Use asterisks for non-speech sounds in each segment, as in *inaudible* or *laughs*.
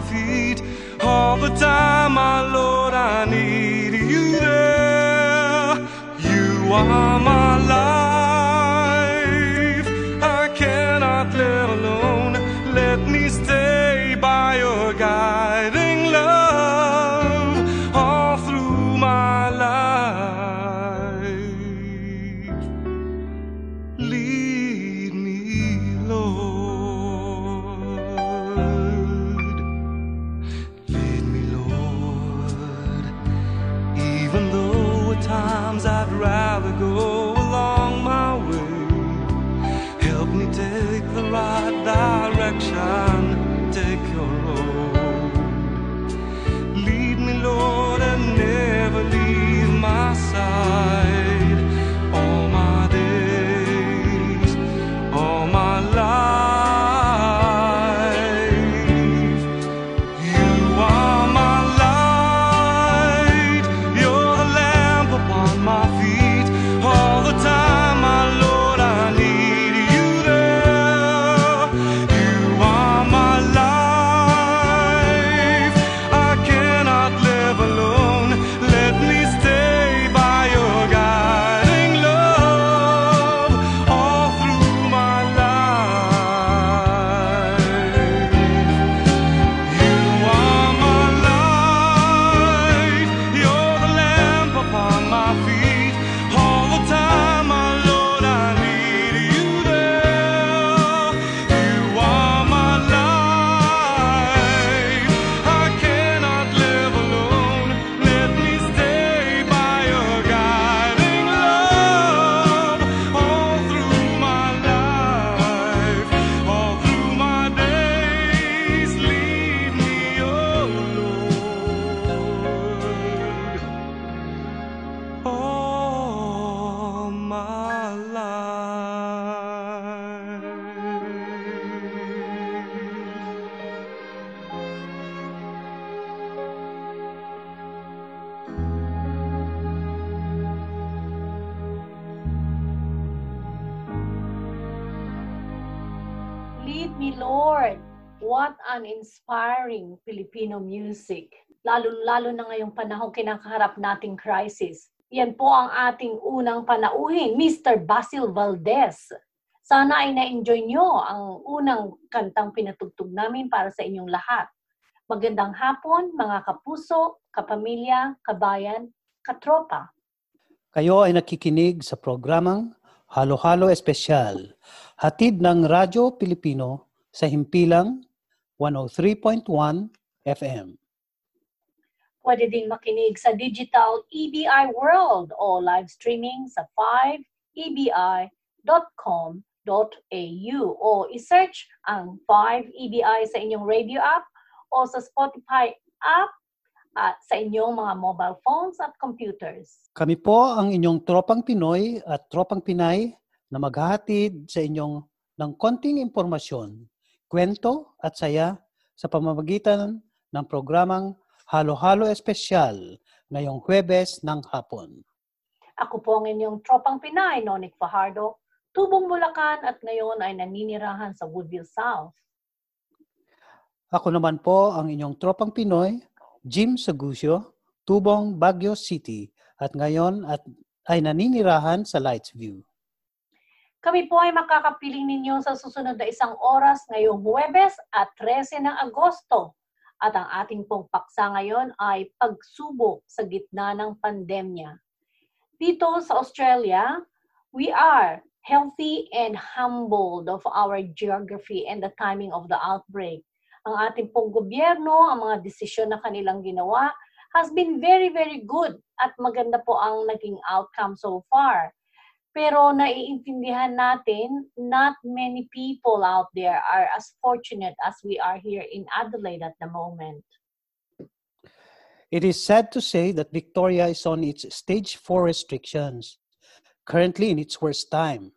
feet. All the time, my Lord, I need you there. You are my What an inspiring Filipino music. Lalo-lalo na ngayong panahon kinakaharap nating crisis. Yan po ang ating unang panauhin, Mr. Basil Valdez. Sana ay na-enjoy nyo ang unang kantang pinatugtog namin para sa inyong lahat. Magandang hapon, mga kapuso, kapamilya, kabayan, katropa. Kayo ay nakikinig sa programang Halo-Halo Espesyal, hatid ng Radyo Pilipino sa Himpilang 103.1 FM. Pwede din makinig sa digital EBI World o live streaming sa e 5ebi.com.au o isearch ang 5EBI sa inyong radio app o sa Spotify app at sa inyong mga mobile phones at computers. Kami po ang inyong tropang Pinoy at tropang Pinay na maghahatid sa inyong ng konting impormasyon, kwento at saya sa pamamagitan ng programang Halo-Halo Espesyal ngayong Huwebes ng hapon. Ako po ang inyong tropang Pinay, Nonic Fajardo, tubong Bulacan at ngayon ay naninirahan sa Woodville South. Ako naman po ang inyong tropang Pinoy, Jim Sagusio, Tubong, Baguio City at ngayon at ay naninirahan sa Lights View. Kami po ay makakapiling ninyo sa susunod na isang oras ngayong Huwebes at 13 ng Agosto. At ang ating pong paksa ngayon ay pagsubok sa gitna ng pandemya. Dito sa Australia, we are healthy and humbled of our geography and the timing of the outbreak. Ang ating pong gobyerno, ang mga desisyon na kanilang ginawa, has been very, very good at maganda po ang naging outcome so far. Pero naiintindihan natin, not many people out there are as fortunate as we are here in Adelaide at the moment. It is sad to say that Victoria is on its stage 4 restrictions, currently in its worst time.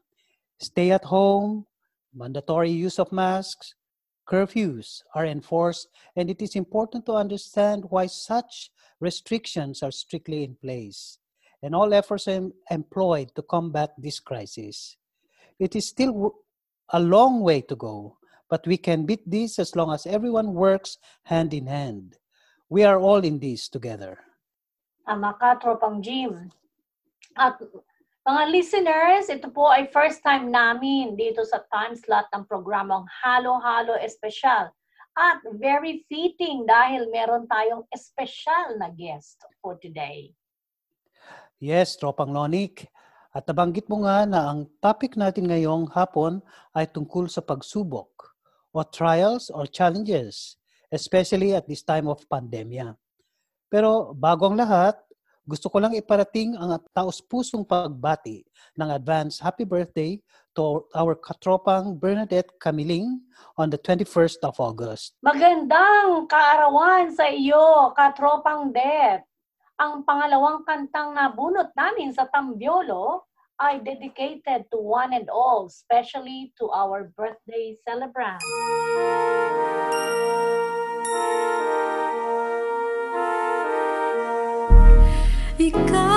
Stay at home, mandatory use of masks, curfews are enforced, and it is important to understand why such restrictions are strictly in place, and all efforts employed to combat this crisis. It is still a long way to go, but we can beat this as long as everyone works hand in hand. We are all in this together. Tama ka, Tropang Jim. At mga listeners, ito po ay first time namin dito sa time slot ng programang Halo-Halo Espesyal. At very fitting dahil meron tayong espesyal na guest for today. Yes, Tropang Nonik. At nabanggit mo nga na ang topic natin ngayong hapon ay tungkol sa pagsubok o trials or challenges, especially at this time of pandemya. Pero bago ang lahat, gusto ko lang iparating ang taos-pusong pagbati ng advance happy birthday to our katropang Bernadette Camiling on the 21st of August. Magandang kaarawan sa iyo, Katropang Det. Ang pangalawang kantang nabunot namin sa Tambiolo ay dedicated to one and all, especially to our birthday celebrant. Ikaw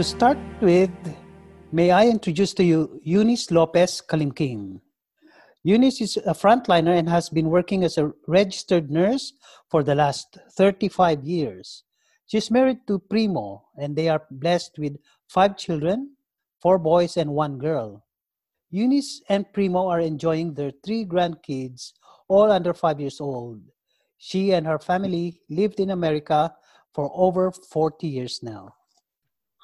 To start with, may I introduce to you Eunice Lopez Kalimkim. Eunice is a frontliner and has been working as a registered nurse for the last 35 years. She's married to Primo, and they are blessed with five children four boys and one girl. Eunice and Primo are enjoying their three grandkids, all under five years old. She and her family lived in America for over 40 years now.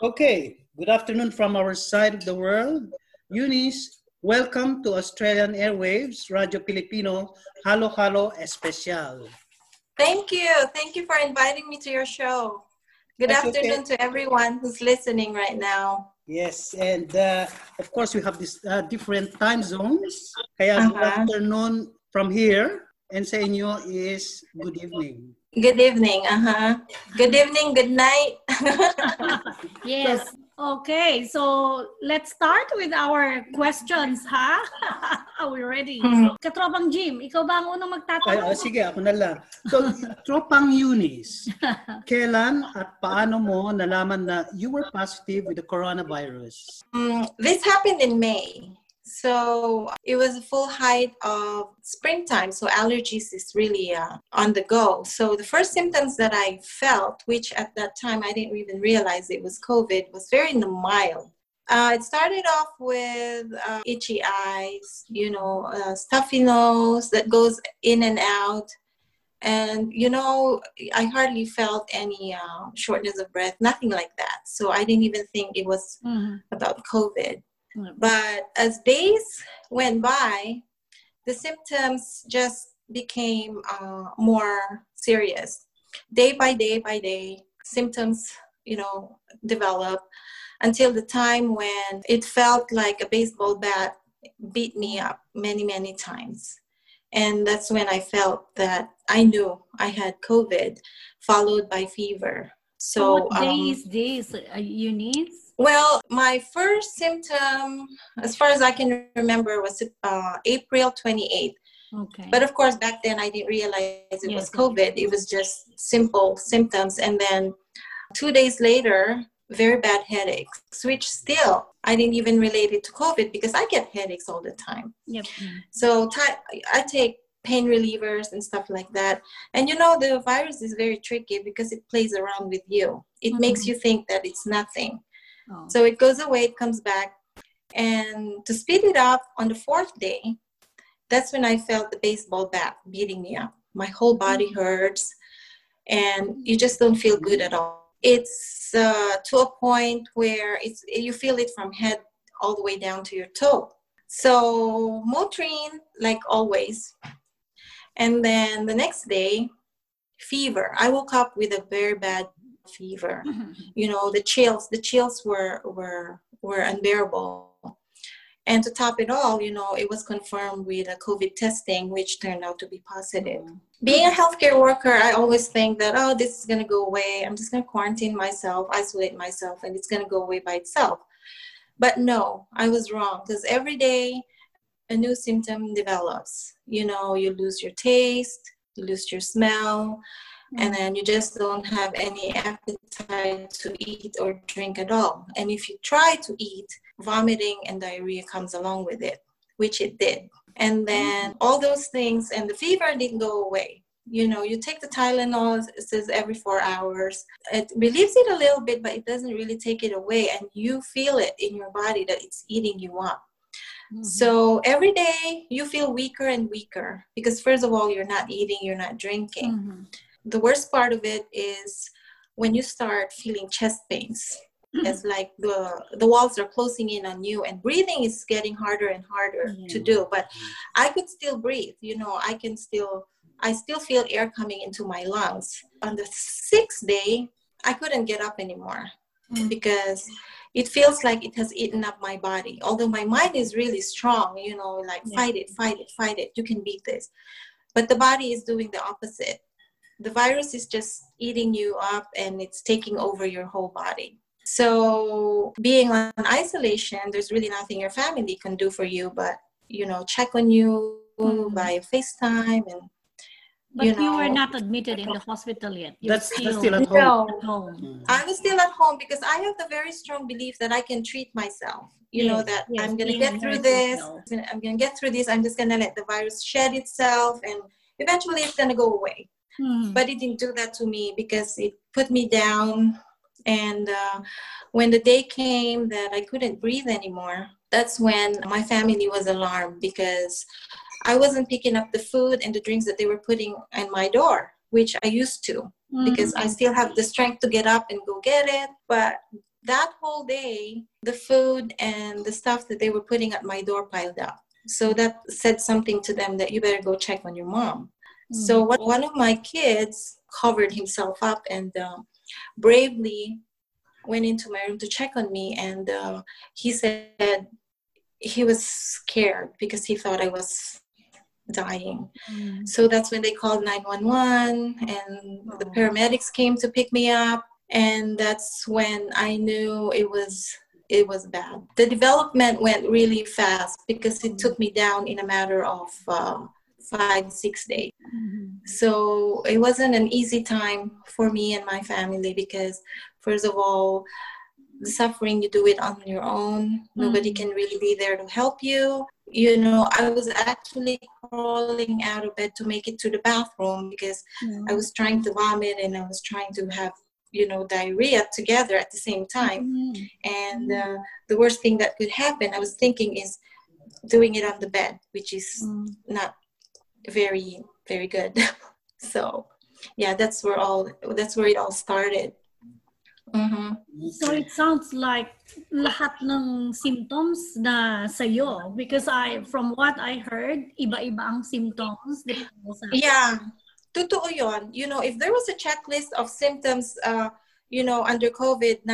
Okay, good afternoon from our side of the world. Eunice, welcome to Australian Airwaves, Radio Filipino, Halo Halo Especial. Thank you. Thank you for inviting me to your show. Good That's okay. afternoon to everyone who's listening right now. Yes, and uh, of course we have these uh, different time zones. Kaya Uh-huh. afternoon from here and sa inyo is good evening. Good evening. Uh-huh. Good evening, good night. *laughs* Yes. Okay, so let's start with our questions, ha? *laughs* Are we ready? Hmm. Katropang Jim, ikaw ba ang unang Ay, magtatanong? ah, sige, ako na lang. So, tropang Eunice, *laughs* kailan at paano mo nalaman na you were positive with the coronavirus? Mm, this happened in May. So it was a full height of springtime. So allergies is really uh, on the go. So the first symptoms that I felt, which at that time I didn't even realize it was COVID, was very mild. Uh, it started off with uh, itchy eyes, you know, uh, stuffy nose that goes in and out. And, you know, I hardly felt any uh, shortness of breath, nothing like that. So I didn't even think it was Mhm. about COVID. Mm. But as days went by, the symptoms just became uh, more serious. Day by day by day, symptoms, you know, develop until the time when it felt like a baseball bat beat me up many, many times. And that's when I felt that I knew I had COVID, followed by fever. So, what day um, is this, uh, Eunice? Well, my first symptom, as far as I can remember, was uh, April 28th. Okay. But of course, back then I didn't realize it Yes. was COVID. It was just simple symptoms. And then two days later, very bad headaches, which still I didn't even relate it to COVID because I get headaches all the time. Yep. So ti- I take pain relievers and stuff like that. And you know, the virus is very tricky because it plays around with you. It makes Mhm. you think that it's nothing. Oh. So it goes away, it comes back. And to speed it up, on the fourth day, that's when I felt the baseball bat beating me up. My whole body hurts, and you just don't feel good at all. It's uh, to a point where it's you feel it from head all the way down to your toe. So Motrin, like always, and then the next day, fever. I woke up with a very bad fever. Mm-hmm. You know the chills the chills were were were unbearable. And to top it all you know it was confirmed with a covid testing which turned out to be positive. Mm-hmm. Being a healthcare worker i always think that oh this is going to go away. I'm just going to quarantine myself isolate myself and it's going to go away by itself. But no i was wrong because every day a new symptom develops. You know you lose your taste you lose your smell and then you just don't have any appetite to eat or drink at all. And if you try to eat, vomiting and diarrhea comes along with it, which it did. And then all those things, and the fever didn't go away. You know, you take the Tylenol, it says every four hours. It relieves it a little bit, but it doesn't really take it away. And you feel it in your body that it's eating you up. Mhm. So every day you feel weaker and weaker because, first of all, you're not eating, you're not drinking Mhm. The worst part of it is when you start feeling chest pains. It's like the the walls are closing in on you and breathing is getting harder and harder to do but i could still breathe you know i can still i still feel air coming into my lungs. On the sixth day i couldn't get up anymore Mm. because it feels like it has eaten up my body. Although my mind is really strong you know like Yeah. fight it fight it fight it you can beat this. But the body is doing the opposite the virus is just eating you up and it's taking over your whole body. So, being on isolation, there's really nothing your family can do for you but, you know, check on you Mhm. by FaceTime and But you, know, were not admitted in the hospital yet. You're That's, that's still at home. No. at home. Mm. I was still at home because I have the very strong belief that I can treat myself. You know that yes, I'm gonna get through this. yourself. I'm gonna get through this. I'm just gonna let the virus shed itself, and eventually it's gonna go away. Mhm. But it didn't do that to me because it put me down. And uh, when the day came that I couldn't breathe anymore, that's when my family was alarmed because I wasn't picking up the food and the drinks that they were putting on my door, which I used to because I still have the strength to get up and go get it. But that whole day, the food and the stuff that they were putting at my door piled up. So that said something to them that you better go check on your mom. So one one of my kids covered himself up and uh, bravely went into my room to check on me, and uh, he said he was scared because he thought I was dying. Mhm. So that's when they called 911 and the Oh. paramedics came to pick me up and that's when I knew it was it was bad. The development went really fast because it took me down in a matter of uh, five six days. Mhm. So it wasn't an easy time for me and my family because first of all the suffering you do it on your own nobody Mhm. can really be there to help you you know i was actually crawling out of bed to make it to the bathroom because i was trying to vomit and i was trying to have you know diarrhea together at the same time Mhm. and uh, the worst thing that could happen i was thinking is doing it on the bed which is Mhm. not very very good. *laughs* So yeah that's where all that's where it all started. Hmm So it sounds like lahat ng symptoms na sa'yo because I from what I heard iba-iba ang symptoms sa yeah. Totoo yon you know if there was a checklist of symptoms uh, you know under covid-19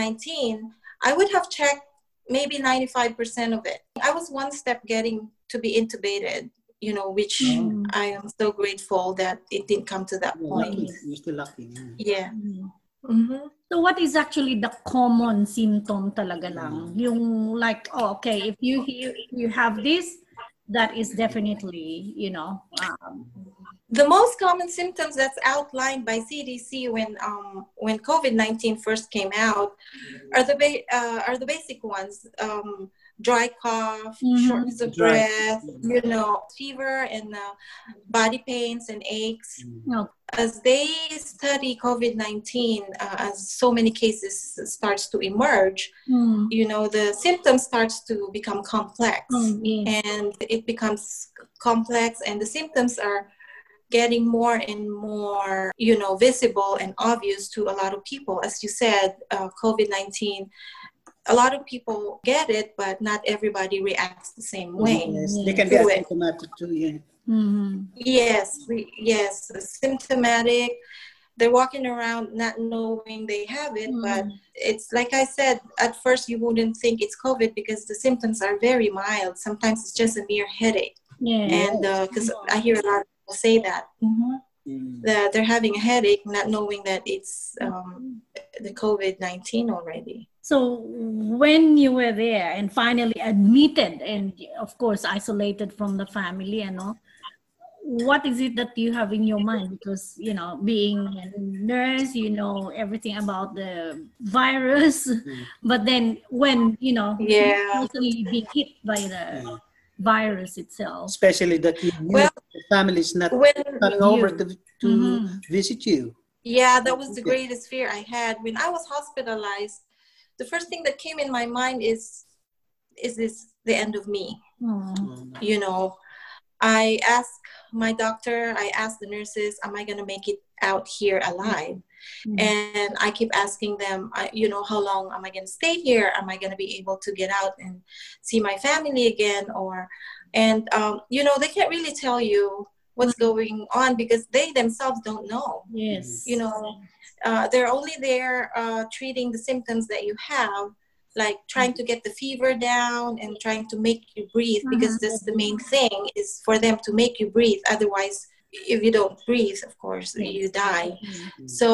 i would have checked maybe 95% of it. I was one step getting to be intubated you know which Mm. i am so grateful that it didn't come to that You're point lucky. You're still lucky. Yeah Mhm. hmm So what is actually the common symptom talaga lang? Yung like, oh, okay, if you hear, if you have this, that is definitely, you know, um, the most common symptoms that's outlined by CDC when um, when COVID nineteen first came out are the ba- uh, are the basic ones: um, dry cough, Mhm. shortness of Dry. breath, you know, fever, and uh, body pains and aches. no, As they study COVID nineteen, uh, as so many cases starts to emerge, mm, you know, the symptoms starts to become complex yeah. and it becomes complex and the symptoms are getting more and more you know visible and obvious to a lot of people as you said uh, covid-19 a lot of people get it but not everybody reacts the same way Yes, they can be Do it. too. Yeah. Mhm. yes we, yes symptomatic they're walking around not knowing they have it but Mm. it's like I said, at first you wouldn't think it's COVID because the symptoms are very mild. Sometimes it's just a mere headache. Yeah. And because I hear a lot of people say that, mhm, Mm. that they're having a headache, not knowing that it's um, the COVID 19 already. So when you were there and finally admitted and of course isolated from the family and all, what is it that you have in your mind? Because you know, being a nurse, you know everything about the virus, *laughs* but then when you know, Yeah. personally being hit by the Yeah. Virus itself. Especially that you, Well, the family is not When coming over you. to, to Mhm. visit you. Yeah, that was the greatest fear I had. When I was hospitalized, the first thing that came in my mind is, is this the end of me? Mm. Mm. You know, I asked my doctor, I asked the nurses, am I going to make it out here alive? Mm. And I keep asking them, you know, how long am I going to stay here? Am I going to be able to get out and see my family again? Or, and, um, you know, they can't really tell you what's going on because they themselves don't know Yes. you know uh, they're only there uh, treating the symptoms that you have like trying to get the fever down and trying to make you breathe because that's the main thing is for them to make you breathe otherwise if you don't breathe of course you die Mm. so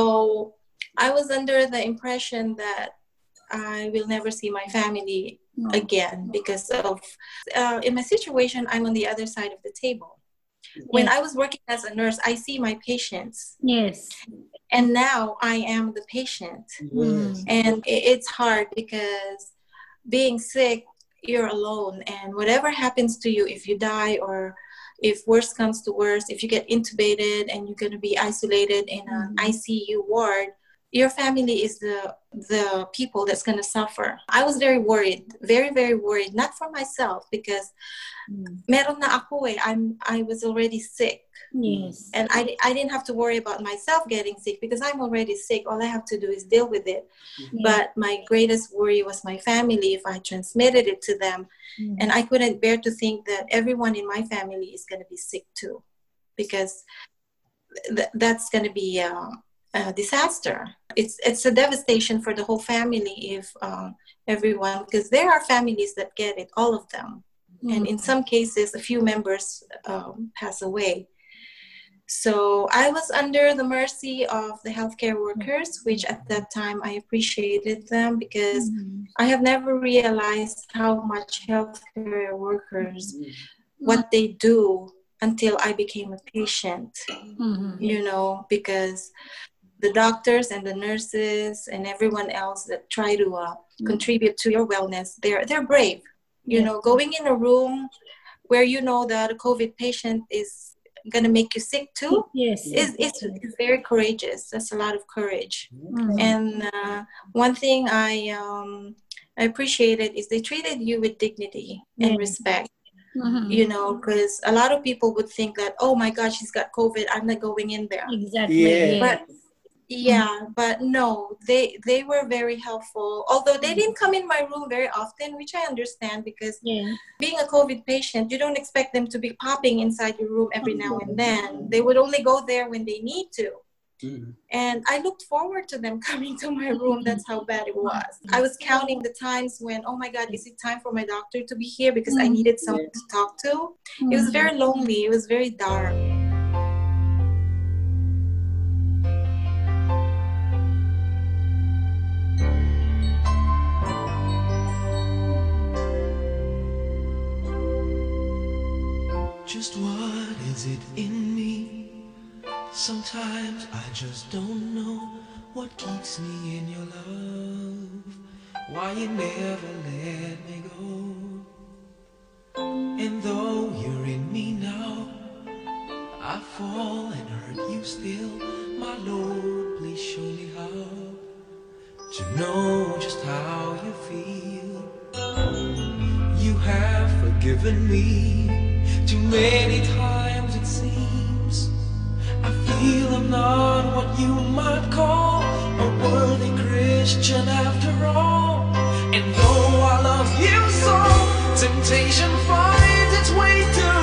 i was under the impression that i will never see my family No. again because of uh, in my situation i'm on the other side of the table When I was working as a nurse, I see my patients, Yes. and now I am the patient. Mm. And it's hard because being sick, you're alone, and whatever happens to you, if you die or if worse comes to worse, if you get intubated and you're going to be isolated in an Mhm. ICU ward, your family is the the people that's going to suffer. I was very worried, very very worried, not for myself because Mm. meron na ako eh. I'm I was already sick Yes. and I, I didn't have to worry about myself getting sick because I'm already sick. All I have to do is deal with it. Yeah. But my greatest worry was my family if I transmitted it to them. Mm. And I couldn't bear to think that everyone in my family is going to be sick too, because th- that's going to be a, a disaster. It's, it's a devastation for the whole family if um, everyone, because there are families that get it, all of them. And in some cases, a few members um, pass away. So I was under the mercy of the healthcare workers, which at that time I appreciated them because Mm. I have never realized how much healthcare workers, what they do until I became a patient, Mhm. you know, because the doctors and the nurses and everyone else that try to uh, contribute to your wellness, they're, they're brave. You Yeah. know, going in a room where you know that a COVID patient is going to make you sick too Yes. is, is, is very courageous. That's a lot of courage. Mm. And uh, one thing I um, I appreciated is they treated you with dignity and Yeah. respect. Mhm. You know, because a lot of people would think that, oh my God, she's got COVID. I'm not going in there. Exactly. Yeah. But Mm-hmm. yeah, but no, they they were very helpful. Although they mm-hmm. didn't come in my room very often, which I understand because yeah. being a COVID patient, you don't expect them to be popping inside your room every now and mm-hmm. then. They would only go there when they need to. And I looked forward to them *laughs* coming to my room. That's how bad it was. I was counting the times when, oh my God, is it time for my doctor to be here? Because I needed someone to talk to. It was very lonely. It was very dark. Just what is it in me? Sometimes I just don't know what keeps me in your love. Why you never let me go. And though you're in me now, I fall and hurt you still. My Lord, please show me how to know just how you feel. You have forgiven me too many times, it seems. I feel I'm not what you might call a worthy Christian after all. And though I love you so, temptation finds its way to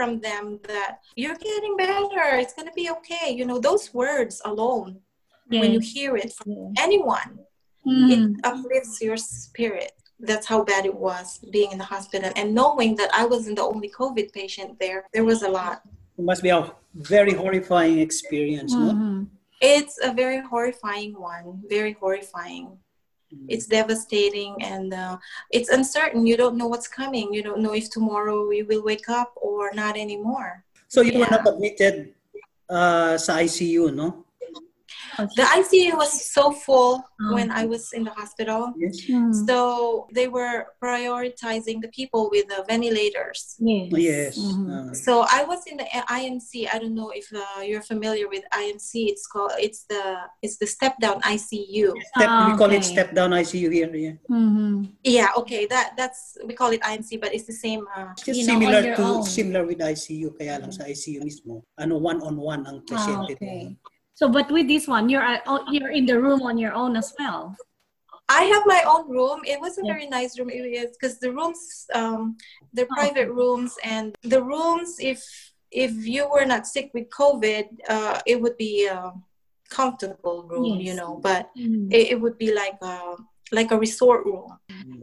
from them that you're getting better. It's going to be okay. You know, those words alone, when you hear it from Yeah. anyone, Mhm. it uplifts your spirit. That's how bad it was being in the hospital. And knowing that I wasn't the only COVID patient there, there was a lot. It must be a very horrifying experience, no? Mhm. It's a very horrifying one, very horrifying. It's devastating and uh, it's uncertain. You don't know what's coming. You don't know if tomorrow you will wake up or not anymore. So you were Yeah. not admitted uh, sa ICU, no? The ICU was so full Oh. when I was in the hospital. Yes. Mhm. So they were prioritizing the people with the ventilators. Yes. Yes. Mhm. Uh, So I was in the IMC. I don't know if uh, you're familiar with IMC. It's called it's the it's the step down ICU. step, we Ah, call it step down ICU here. Yeah. Mhm. Yeah, okay. That that's we call it IMC, but it's the same. Uh, It's just You know, on similar your to own. similar with ICU kaya lang sa ICU mismo. Ano one-on-one ang Ah, pasyente. okay. So, but with this one, you're uh, oh, you're in the room on your own as well. I have my own room. It was a Yeah. very nice room. It was because the rooms, um, they're Oh. private rooms, and the rooms, if if you were not sick with COVID, uh, it would be a comfortable room, you know. But Mhm. it, it would be like a like a resort room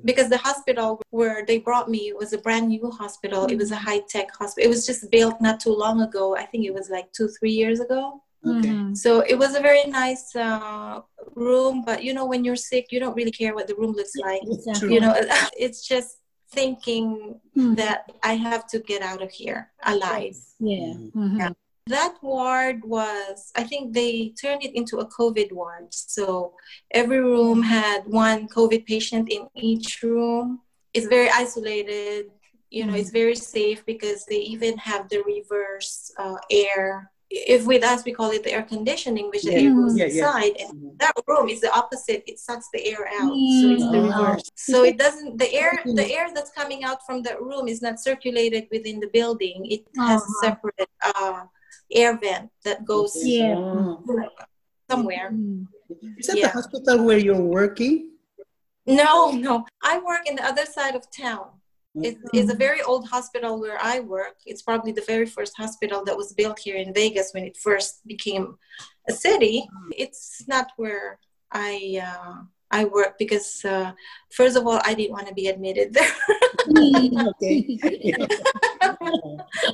because the hospital where they brought me was a brand new hospital. It was a high tech hospital. It was just built not too long ago. I think it was like two three years ago. Okay. Mhm. So it was a very nice uh, room, but you know, when you're sick, you don't really care what the room looks like. Exactly. You know, *laughs* it's just thinking Mhm. that I have to get out of here alive. Yeah. Mm. Mhm. That ward was, I think they turned it into a COVID ward. So every room had one COVID patient in each room. It's very isolated. You know, it's very safe because they even have the reverse uh, air. If with us, we call it the air conditioning, which the air goes Yeah, yeah. inside. And Mhm. that room is the opposite. It sucks the air out. So it's the Mm. reverse. So it doesn't, the air, *laughs* the air that's coming out from that room is not circulated within the building. It has a Uh-huh. separate uh, air vent that goes Yeah. Oh. somewhere. Mhm. Is that Yeah. the hospital where you're working? No, no. I work in the other side of town. It Mm-hmm. a very old hospital where I work. It's probably the very first hospital that was built here in Vegas when it first became a city. It's not where I uh, I work because uh, first of all, I didn't want to be admitted there *laughs* okay. *laughs*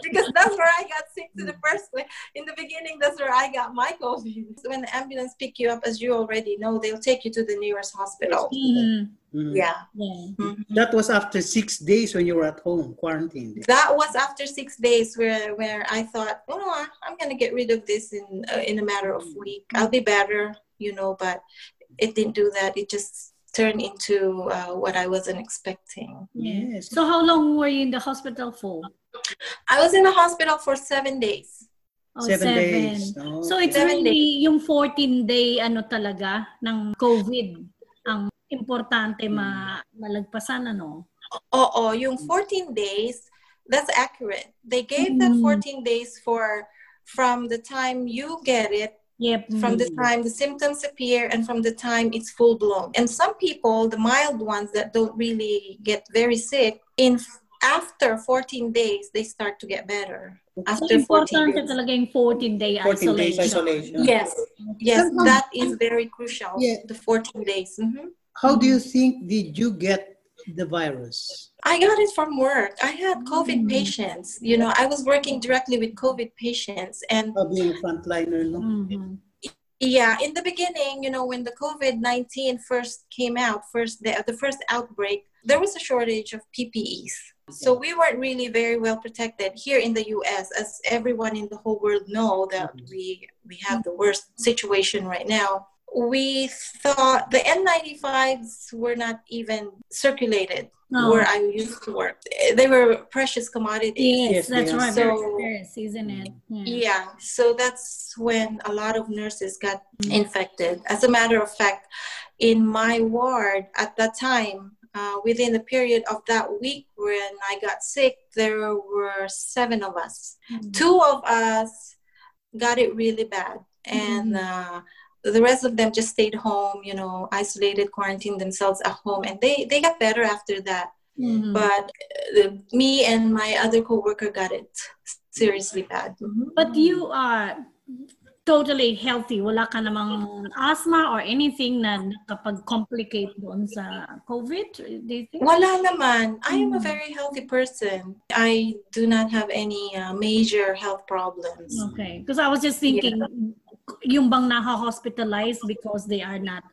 because that's where I got sick to the first place. In the beginning, that's where I got my COVID. When the ambulance pick you up, as you already know, they'll take you to the nearest hospital. Mhm. Mm. Yeah. Yeah. Mhm. That was after six days when you were at home, quarantined. that was after six days where where I thought, oh, I- I'm gonna get rid of this in uh, in a matter of week. I'll be better, you know. But it didn't do that. It just turned into uh, what I wasn't expecting. Yeah. Yes. So, how long were you in the hospital for? I was in the hospital for seven days. Oh, seven, days. Oh, So it's Seven really yung 14 day ano talaga ng COVID ang importante ma malagpasan ano. Oo, yung 14 days, that's accurate. They gave that Mm. 14 days for from the time you get it Yep. from the time the symptoms appear and from the time it's full blown. And some people, the mild ones that don't really get very sick, in after 14 days they start to get better. So After 14 importante days. talaga yung 14 day 14 days isolation. isolation. Yes, yes, Somehow- that is very crucial. Yeah. The 14 days. Mhm. How do you think did you get the virus? I got it from work. I had COVID Mm. patients. You know, I was working directly with COVID patients, and being a frontliner, no? Mhm. Yeah, in the beginning, you know, when the COVID 19 first came out, first the, the first outbreak, there was a shortage of PPEs. So we weren't really very well protected here in the US, as everyone in the whole world know that mm-hmm. we we have the worst situation right now. We thought the N95s were not even circulated No. where I used to work. They were precious commodities. Yes, Yes, that's yes. right. So- Very scarce, isn't it? Yeah. Yeah, so that's when a lot of nurses got mm-hmm. infected. As a matter of fact, in my ward at that time, uh, within the period of that week when I got sick, there were seven of us. Mhm. Two of us got it really bad, and uh, the rest of them just stayed home, you know, isolated, quarantined themselves at home, and they they got better after that. Mhm. but uh, me and my other coworker got it seriously bad. Mhm. But you are totally healthy. Wala ka namang asthma or anything na nakapag-complicate doon sa COVID? Do you think? Wala naman. I am a Mm. very healthy person. I do not have any uh, major health problems. Okay. Because I was just thinking, yung bang naha-hospitalize because they are not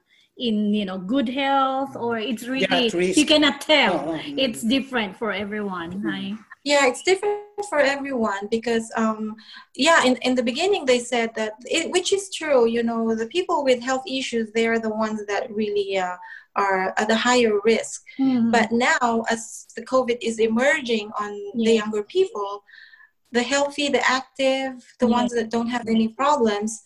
in, you know, good health or it's really, at risk. you cannot tell. Oo. It's different for everyone. Hi. Yeah, it's different for everyone because, um, yeah, in, in the beginning they said that, it, which is true, you know, the people with health issues, they are the ones that really uh, are at a higher risk. Mhm. But now, as the COVID is emerging on the younger people, the healthy, the active, the Yeah. ones that don't have any problems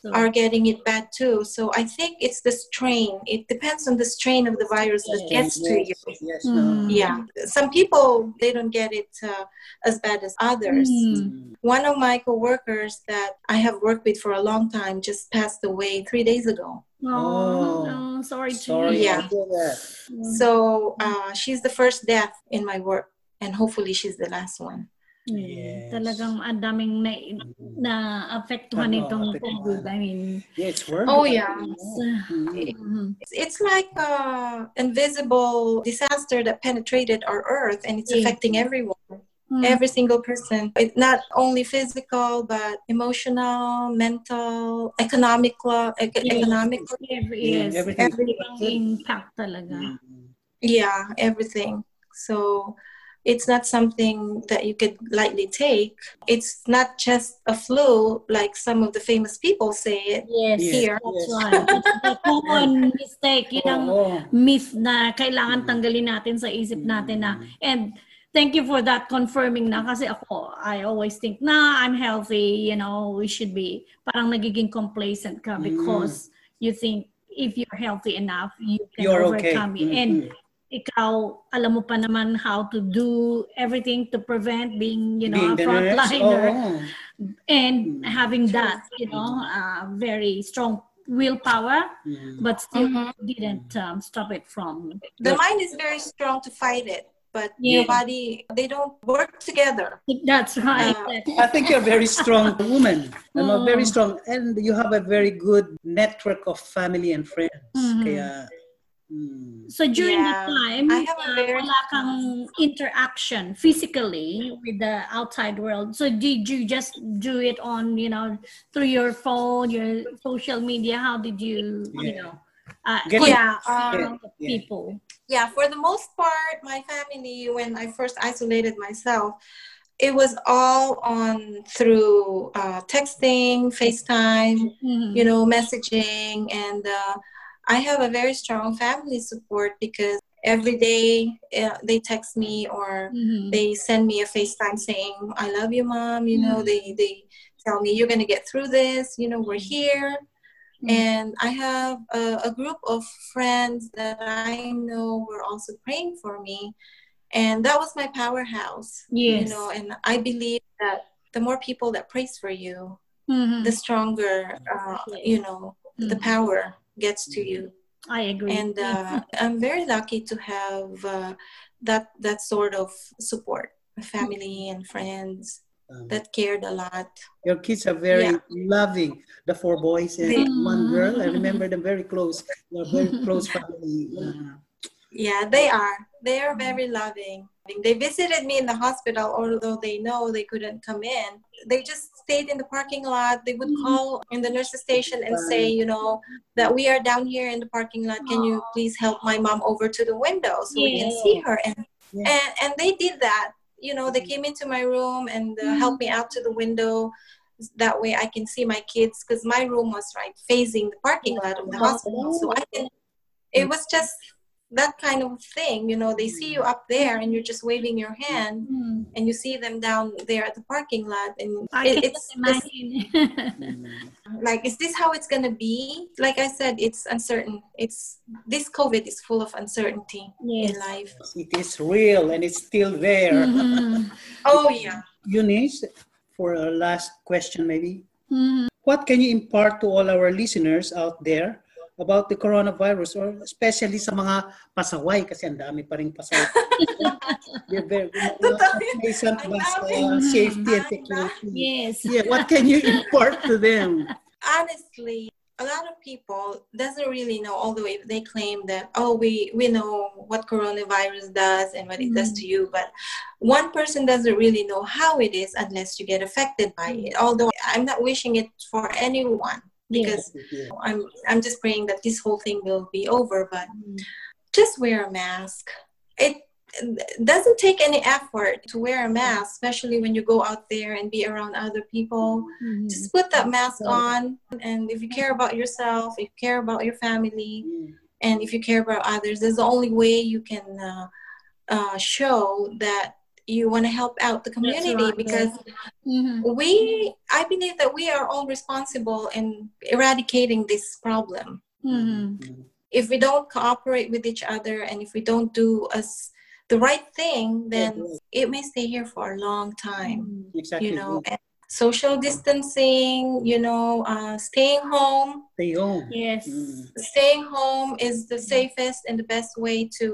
So- are getting it bad too. So I think it's the strain. It depends on the strain of the virus that gets to you. Yes. Mm. Yeah, some people they don't get it uh, as bad as others. Mm. One of my coworkers that I have worked with for a long time just passed away three days ago. Oh, Oh. no, sorry to Sorry. hear. Yeah. that. So uh, she's the first death in my work, and hopefully she's the last one. Yes. Talagang ang daming na, na apektuhan Ano, nitong apektuhan. COVID. I mean, Yeah, it's worth Oh, it. yeah. Mm. mhm. It's, it's like a invisible disaster that penetrated our earth, and it's Yeah. affecting everyone. Mhm. every single person. It's not only physical, but emotional, mental, economical, ec- Yes. economical. Every, yes, everything. everything impact talaga. Mm. Yeah, everything. So it's not something that you could lightly take. It's not just a flu, like some of the famous people say it. Yes, Yes, Here. that's yes. right. It's a *laughs* common mistake. Yun ang Oo. myth na kailangan tanggalin natin sa isip natin na and thank you for that confirming na kasi ako I always think na I'm healthy you know we should be parang nagiging complacent ka because you think if you're healthy enough you can You're okay. overcome it Mm, and mm. Ikaw alam mo pa naman how to do everything to prevent being you know Being a frontliner oo. and having that you know uh, very strong willpower Mm. but still Mhm. didn't um, stop it from The mind is very strong to fight it, but Yeah. your body, they don't work together. that's right Uh, *laughs* I think you're a very strong *laughs* woman. I'm a very Mm. strong, and you have a very good network of family and friends. Mhm. Kaya, mm, so during Yeah. the time I have a uh, very- wala kang interaction physically with the outside world so did you just do it on you know through your phone your social media how did you you know uh, Get- Yeah, um, Yeah. people yeah for the most part my family when i first isolated myself it was all on through uh, texting facetime Mhm. you know messaging and uh, i have a very strong family support because every day uh, they text me or Mhm. they send me a facetime saying i love you mom you know Mm. they they tell me you're going to get through this you know we're here Mm. and i have a, a group of friends that i know were also praying for me and that was my powerhouse you know and i believe that the more people that prays for you Mhm. the stronger uh, you know the Mhm. power gets to you i agree and uh, *laughs* i'm very lucky to have uh, that that sort of support family and friends um, that cared a lot your kids are very Yeah. loving. The four boys and They- one girl. I remember them very close. They're very close family. Uh, yeah they are. They are very loving. They visited me in the hospital although they know they couldn't come in. They just stayed in the parking lot. They would mm-hmm. call in the nurses station and say you know that we are down here in the parking lot. Can you please help my mom over to the window so we can see her? And and and they did that. You know they mm-hmm. came into my room and uh, mm-hmm. helped me out to the window. That way i can see my kids because my room was right facing the parking lot of the oh. hospital. So i can it was just that kind of thing you know they see you up there and you're just waving your hand Mhm. and you see them down there at the parking lot and I it, can it's imagine. *laughs* like is this how it's gonna be like i said it's uncertain it's this covid is full of uncertainty yes. in life it is real and it's still there. Mhm. oh yeah Eunice, for our last question, maybe. Mhm. What can you impart to all our listeners out there about the coronavirus or especially sa mga pasaway kasi ang dami pa ring pasaway. *laughs* You're very, complacent ba sa safety and security. Yes. Yeah, what can you impart to them? *laughs* honestly a lot of people doesn't really know although if they claim that oh we we know what coronavirus does and what it does to mm-hmm. you but one person doesn't really know how it is unless you get affected by it although i'm not wishing it for anyone because Yeah. i'm i'm just praying that this whole thing will be over but just wear a mask. It doesn't take any effort to wear a mask especially when you go out there and be around other people. Mhm. just put that mask on and if you care about yourself if you care about your family and if you care about others that's the only way you can uh, uh, show that you want to help out the community right. because Mhm. we i believe that we are all responsible in eradicating this problem Mhm. if we don't cooperate with each other and if we don't do us the right thing then Yeah. it may stay here for a long time Exactly. you know and social distancing you know uh, staying home Stay home. Yes. Mm. staying home is the safest and the best way to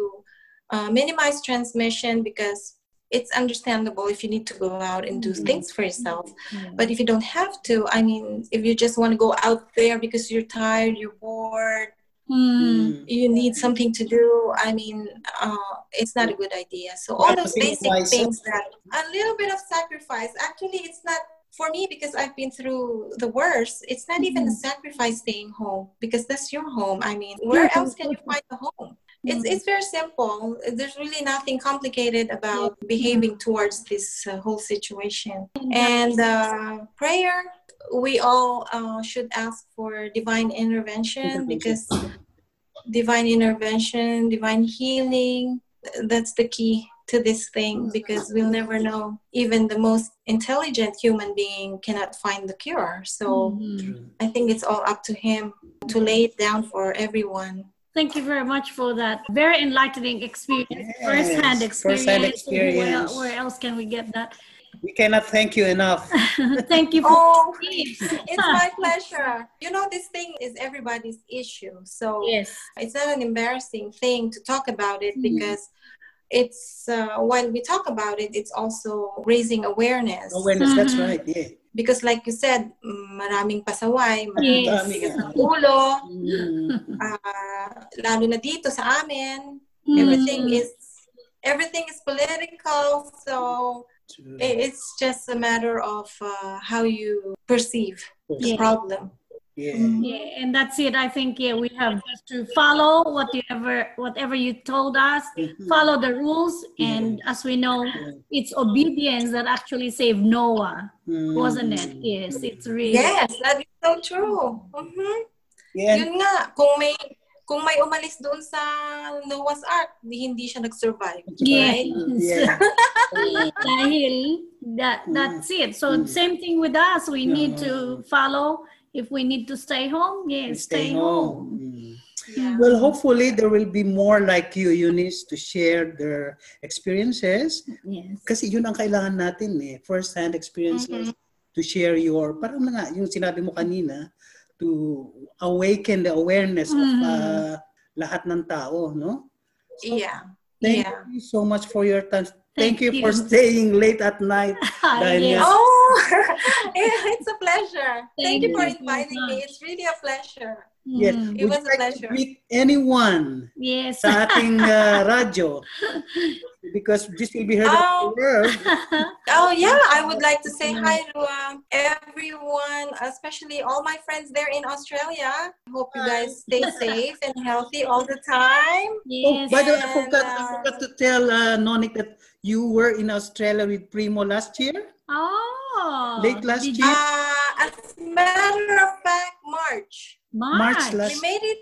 uh, minimize transmission because it's understandable if you need to go out and do Mhm. things for yourself. Yeah. but if you don't have to i mean if you just want to go out there because you're tired you're bored Mhm. you need something to do i mean uh, it's not a good idea. So all those basic things that a little bit of sacrifice. Actually it's not for me because i've been through the worst it's not even a sacrifice staying home because that's your home. I mean where else can you find a home it's, it's very simple. There's really nothing complicated about behaving towards this uh, whole situation. And uh, prayer we all uh, should ask for divine intervention because divine intervention divine healing that's the key to this thing because we'll never know. Even the most intelligent human being cannot find the cure. So Mhm. i think it's all up to him to lay it down for everyone Thank you very much for that very enlightening experience, Yes, first-hand experience. first-hand Where, experience. where else can we get that? We cannot thank you enough. *laughs* Thank you for oh tips. it's my pleasure you know this thing is everybody's issue so Yes. it's not an embarrassing thing to talk about it Mhm. because it's uh, when we talk about it it's also raising awareness Awareness, that's Mhm. right. Yeah. Because like you said mm, maraming pasaway maraming Yes. Dami ng ulo. Mm. ah, lalo na dito sa amin. Mhm. everything is everything is political. So it's just a matter of uh, how you perceive the problem Yeah. Yeah, and that's it. I think yeah, we have just to follow whatever whatever you told us, Mhm. follow the rules, and as we know, it's obedience that actually saved Noah, Mm. wasn't it? Yes, it's really yes that is so true Mhm. Yeah. Yun nga, kung may kung may umalis doon sa Noah's Ark, di hindi siya nag-survive. Yes. Yeah. *laughs* Dahil that that's it. So Mm. same thing with us. We need to follow. If we need to stay home, yes, stay, home. Mm. Yeah. Well, hopefully there will be more like you, Eunice, to share their experiences. Yes. Kasi yun ang kailangan natin eh, first-hand experiences to share your, parang na nga, yung sinabi mo kanina, to awaken the awareness of Mhm. uh, lahat ng tao, no? So, Yeah. Thank Yeah. you so much for your time. Thank, Thank you, for staying late at night. *laughs* Dahil yes. Oh, yeah, *laughs* it's a pleasure. Thank, Thank you for you so inviting me. It's really a pleasure. Yes. Mm. It Would was a like pleasure. to greet anyone Yes. sa ating uh, radyo? *laughs* Because this will be heard Oh. the world. *laughs* Oh, yeah. I would like to say hi to um, everyone, especially all my friends there in Australia. Hope you guys stay *laughs* safe and healthy all the time. Oh, by the way, I forgot, I forgot to tell uh, Nonik that you were in Australia with Primo last year. Oh. Late last did year? Uh, as a matter of fact, March. March. March last- We made it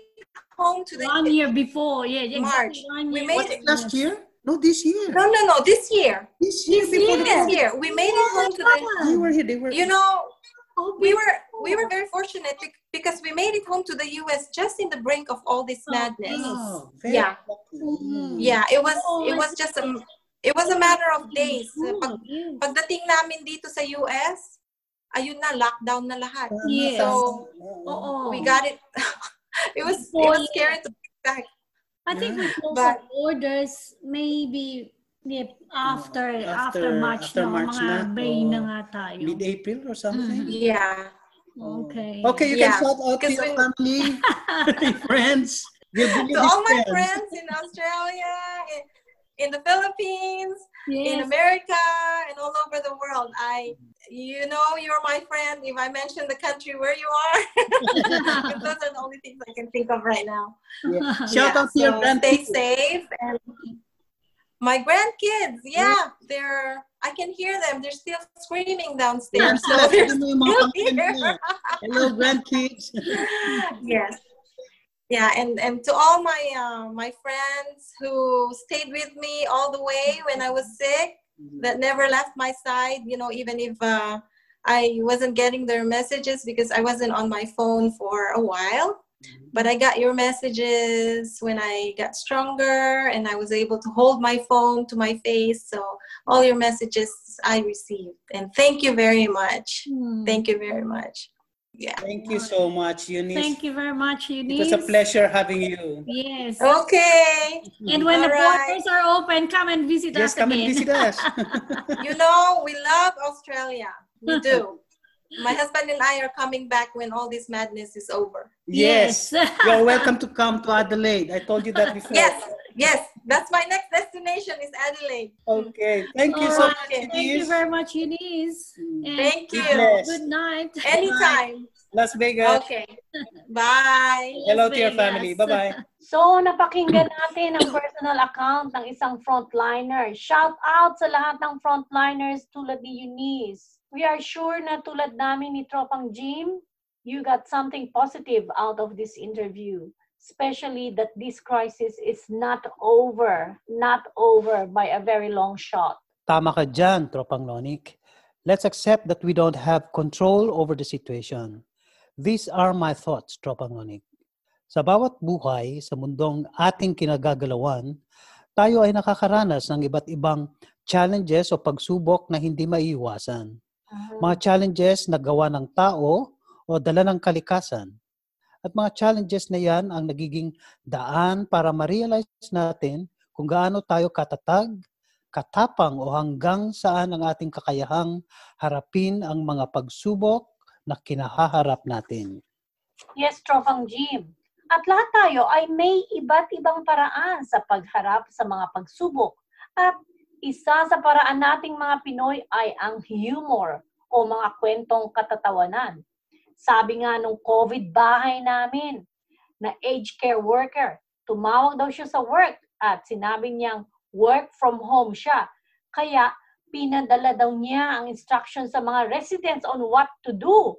home to the One year before. Yeah. yeah, March. exactly One We made Was it it last year? No, this year. No, no, no. This year. This year. before the This year. We made it home to the. They were here. They were. You know, Oh, we were we were very fortunate because we made it home to the U.S. just in the brink of all this Oh, madness. Oh, very Yeah. lucky. Mhm. Yeah, it was Oh, it was just a it was a matter of days. Pag, Yes. pagdating namin dito sa US, ayun na lockdown na lahat. Yes. So Oo. we got it *laughs* it was it was scary to pick back. I think we close But- up orders maybe yeah, after, oh, after After- March, after no? March mga na, May oh. na nga tayo. Mid-April or something? Mm-hmm. Yeah. Okay. Okay, you Yeah, can shout out to your when- family, your *laughs* *laughs* friends. Your To biggest all my friends in Australia, in, in the Philippines, in America, and all over the world. I, you know, you're my friend. If I mention the country where you are, *laughs* those are the only things I can think of right now. Yeah. Shout Yeah, out to your so grandkids. Stay safe and my grandkids, yeah, they're. I can hear them. They're still screaming downstairs. So *laughs* they're Ano yung mga still here. Hello, grandkids. *laughs* yes yeah and and to all my uh, my friends who stayed with me all the way when i was sick that never left my side you know even if uh, i wasn't getting their messages because i wasn't on my phone for a while. But i got your messages when i got stronger and i was able to hold my phone to my face. So all your messages i received. And thank you very much. Hmm. thank you very much yeah Thank you so much, Eunice. Thank you very much, It Eunice. was a pleasure having you. Yes. okay And when the All right. borders are open, come and visit Just us Yes, come and visit us. *laughs* you know, we love Australia. We do. My husband and I are coming back when all this madness is over. yes. You're welcome to come to Adelaide. I told you that before. Yes, yes. That's my next destination is Adelaide. Okay. Thank you so Alright. much. Thank you very much, Eunice. And Thank you. Good night. Anytime. Las Vegas. Okay. Bye. Hello Las to your family. Bye-bye. *laughs* So, napakinggan natin ang personal account ng isang frontliner. Shout out sa lahat ng frontliners tulad ni Eunice. We are sure na tulad namin ni Tropang Jim, you got something positive out of this interview. Especially that this crisis is not over, not over by a very long shot. Tama ka dyan, Tropang Nonik. Let's accept that we don't have control over the situation. These are my thoughts, Tropang Nonik. Sa bawat buhay sa mundong ating kinagagalawan, tayo ay nakakaranas ng iba't ibang challenges o pagsubok na hindi maiiwasan. Mga challenges na gawa ng tao o dala ng kalikasan. At mga challenges na yan ang nagiging daan para ma-realize natin kung gaano tayo katatag, katapang o hanggang saan ang ating kakayahang harapin ang mga pagsubok na kinahaharap natin. Yes, Tropang Jim. At lahat tayo ay may iba't ibang paraan sa pagharap sa mga pagsubok. At isa sa paraan nating mga Pinoy ay ang humor o mga kwentong katatawanan. Sabi nga nung COVID bahay namin na aged care worker, tumawag daw siya sa work at sinabi niyang work from home siya. Kaya pinadala daw niya ang instruction sa mga residents on what to do.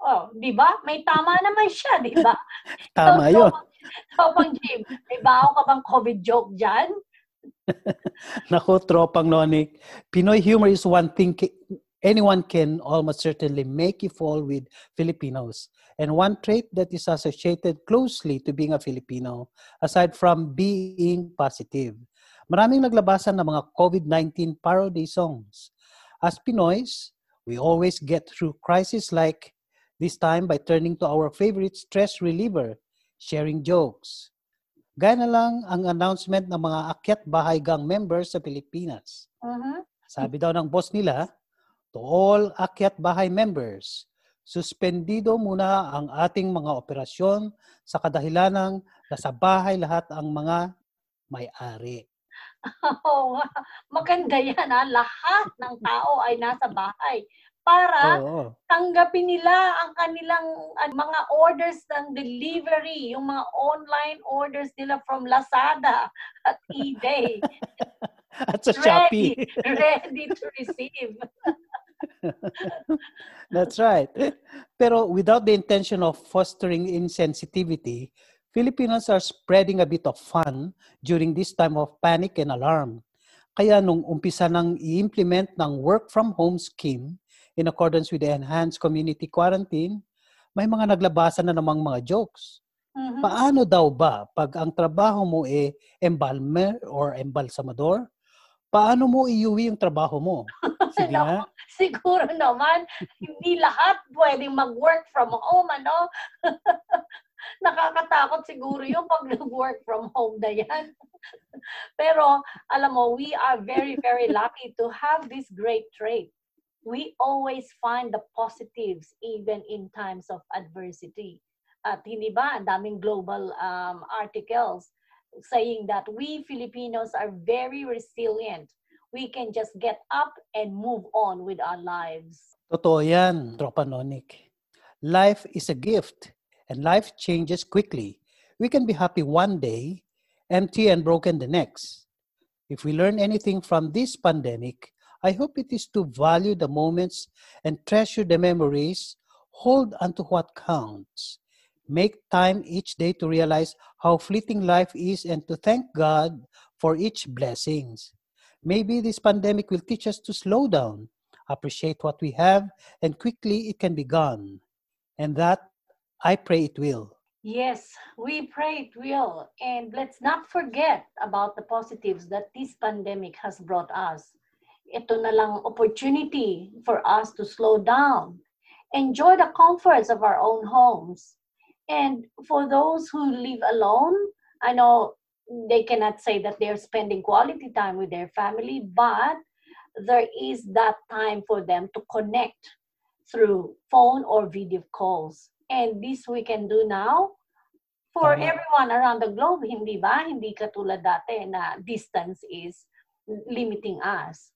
Oh, di ba? May tama naman siya, di ba? *laughs* Tama So, yun. *laughs* So, pang Jim, may baho ka bang COVID joke dyan? *laughs* Naku, tropang nonik. Pinoy humor is one thing anyone can almost certainly make you fall with Filipinos. And one trait that is associated closely to being a Filipino, aside from being positive. Maraming naglabasan ng mga COVID-19 parody songs. As Pinoys, we always get through crises like this time by turning to our favorite stress reliever, sharing jokes. Gaya na lang ang announcement ng mga akyat bahay gang members sa Pilipinas. Mhm. Sabi daw ng boss nila, to all akyat bahay members, suspendido muna ang ating mga operasyon sa kadahilanang nasa bahay lahat ang mga may-ari. *laughs* Oo, maganda yan ha. Lahat ng tao ay nasa bahay para Oo. tanggapin nila ang kanilang ah, mga orders ng delivery, yung mga online orders nila from Lazada at eBay. *laughs* At sa Shopee. ready, ready to receive. *laughs* *laughs* That's right. Pero without the intention of fostering insensitivity, Filipinos are spreading a bit of fun during this time of panic and alarm. Kaya nung umpisa nang i-implement ng work from home scheme in accordance with the enhanced community quarantine, may mga naglabasan na namang mga jokes. Mhm. Paano daw ba pag ang trabaho mo e embalmer or embalsamador? Paano mo iuwi yung trabaho mo? *laughs* Sige nga. *laughs* Siguro naman, hindi lahat pwedeng mag-work from home, ano? *laughs* Nakakatakot siguro yung pag work from home na yan. *laughs* Pero alam mo, we are very, very lucky to have this great trait. We always find the positives even in times of adversity. At hindi ba, ang daming global um, articles saying that we Filipinos are very resilient. We can just get up and move on with our lives. Totoo yan, Tropa Nonik. Life is a gift and life changes quickly. We can be happy one day, empty and broken the next. If we learn anything from this pandemic, I hope it is to value the moments and treasure the memories, hold onto what counts. Make time each day to realize how fleeting life is and to thank God for each blessings. Maybe this pandemic will teach us to slow down, appreciate what we have, and quickly it can be gone. And that I pray it will. Yes, we pray it will. And let's not forget about the positives that this pandemic has brought us. Ito na lang opportunity for us to slow down, enjoy the comforts of our own homes. And for those who live alone, I know they cannot say that they're spending quality time with their family, but there is that time for them to connect through phone or video calls. And this we can do now for Tama. everyone around the globe, hindi ba? Hindi katulad dati na distance is limiting us.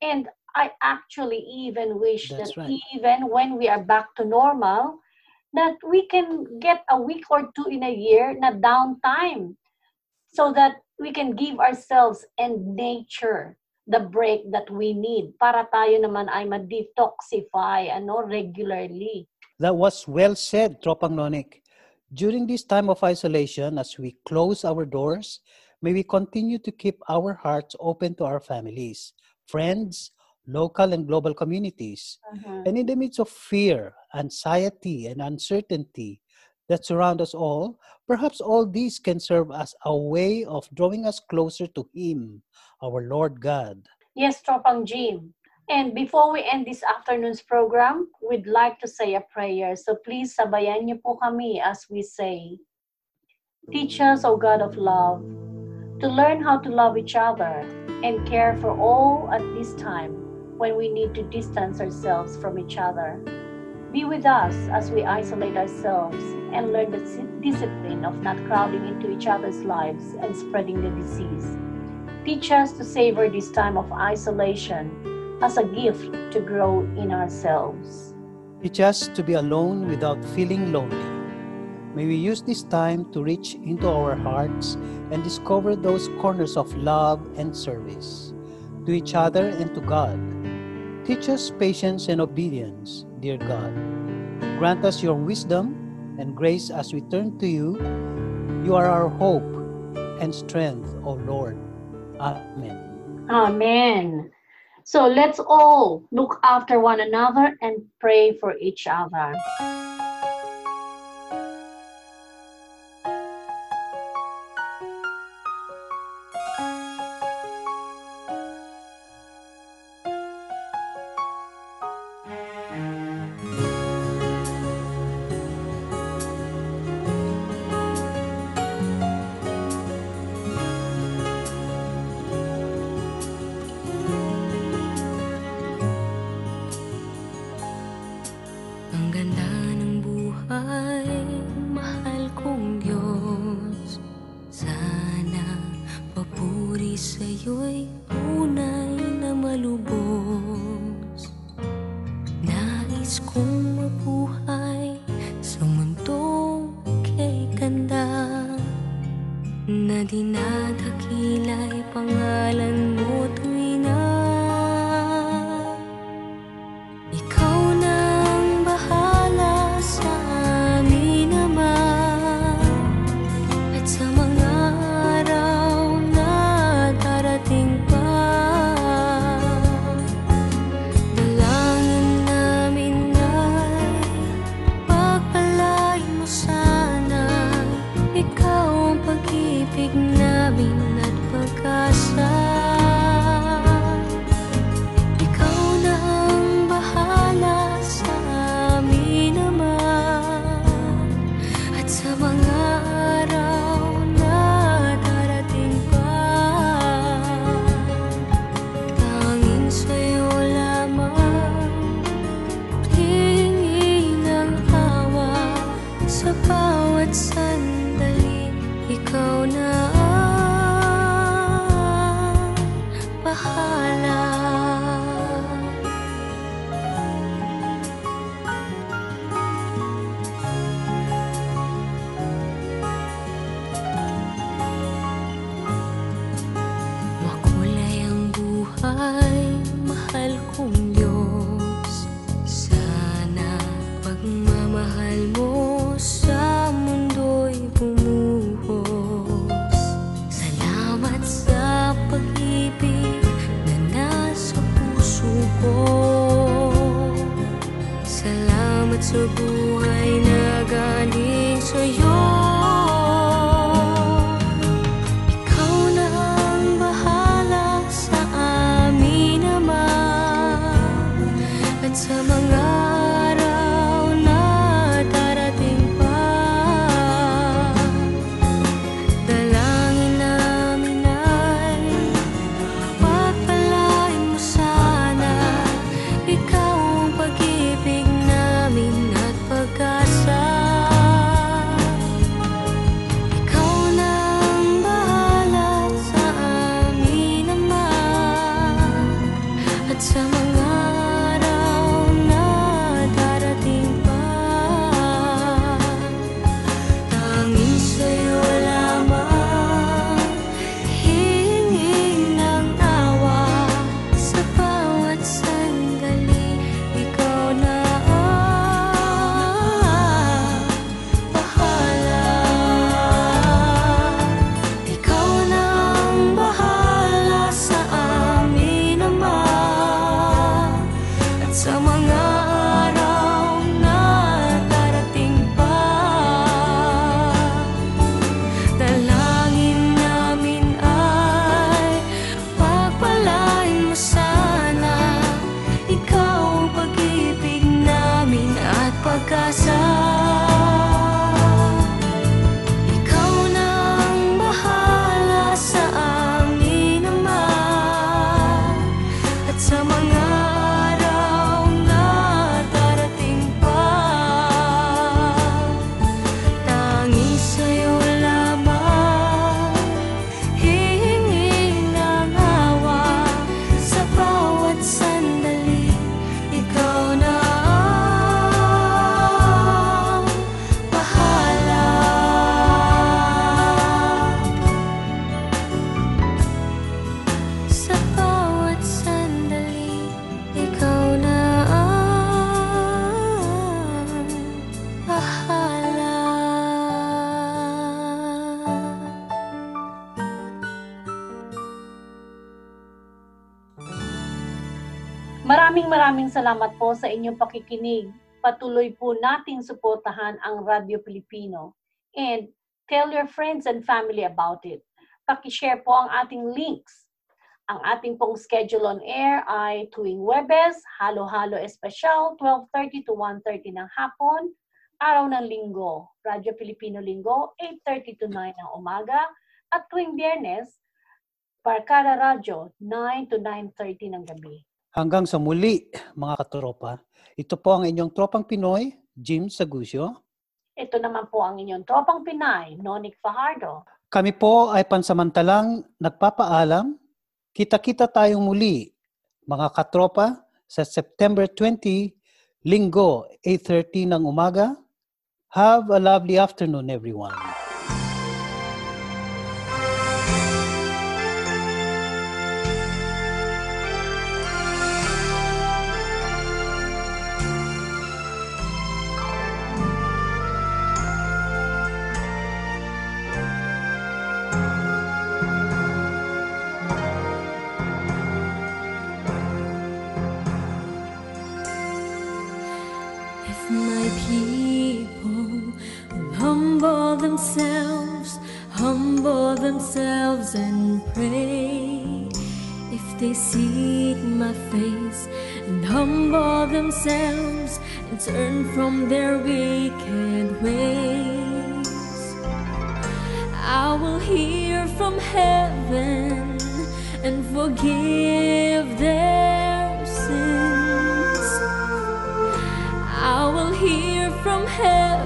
And I actually even wish That's that right. even when we are back to normal, that we can get a week or two in a year na downtime so that we can give ourselves and nature the break that we need para tayo naman ay ma-detoxify ano, regularly. That was well said, Tropang Nonik. During this time of isolation, as we close our doors, may we continue to keep our hearts open to our families, friends, local and global communities. Uh-huh. And in the midst of fear, anxiety, and uncertainty that surround us all, perhaps all these can serve as a way of drawing us closer to Him, our Lord God. Yes, Tropang Jim. And before we end this afternoon's program, we'd like to say a prayer. So please sabayan niyo po kami as we say, Teach us, O God of love, to learn how to love each other and care for all at this time when we need to distance ourselves from each other. Be with us as we isolate ourselves and learn the discipline of not crowding into each other's lives and spreading the disease. Teach us to savor this time of isolation as a gift to grow in ourselves. Teach us to be alone without feeling lonely. May we use this time to reach into our hearts and discover those corners of love and service to each other and to God. Teach us patience and obedience, dear God. Grant us your wisdom and grace as we turn to you. You are our hope and strength, O Lord. Amen. Amen. So let's all look after one another and pray for each other. Kong Diyos. Sana pagmamahal mo sa mundo'y bumuhos Salamat sa pag-ibig na nasa puso ko. Salamat sa buhay sa inyong pakikinig. Patuloy po nating suportahan ang Radyo Pilipino. And tell your friends and family about it. Pakishare po ang ating links. Ang ating pong schedule on air ay tuwing Webes, Halo-Halo Espesyal, 12.30 to 1.30 ng hapon. Araw ng Linggo, Radyo Pilipino Linggo, 8.30 to 9 ng umaga. At tuwing Biyernes, Barkada Radyo, 9 to 9.30 ng gabi. Hanggang sa muli, mga katropa. Ito po ang inyong tropang Pinoy, Jim Sagusyo. Ito naman po ang inyong tropang Pinay, Nonik Fajardo. Kami po ay pansamantalang nagpapaalam. Kita-kita tayong muli, mga katropa, sa September 20, Linggo, 8.30 ng umaga. Have a lovely afternoon, everyone. They seek my face and humble themselves and turn from their wicked ways, I will hear from heaven and forgive their sins. I will hear from heaven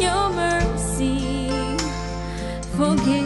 your mercy, forgive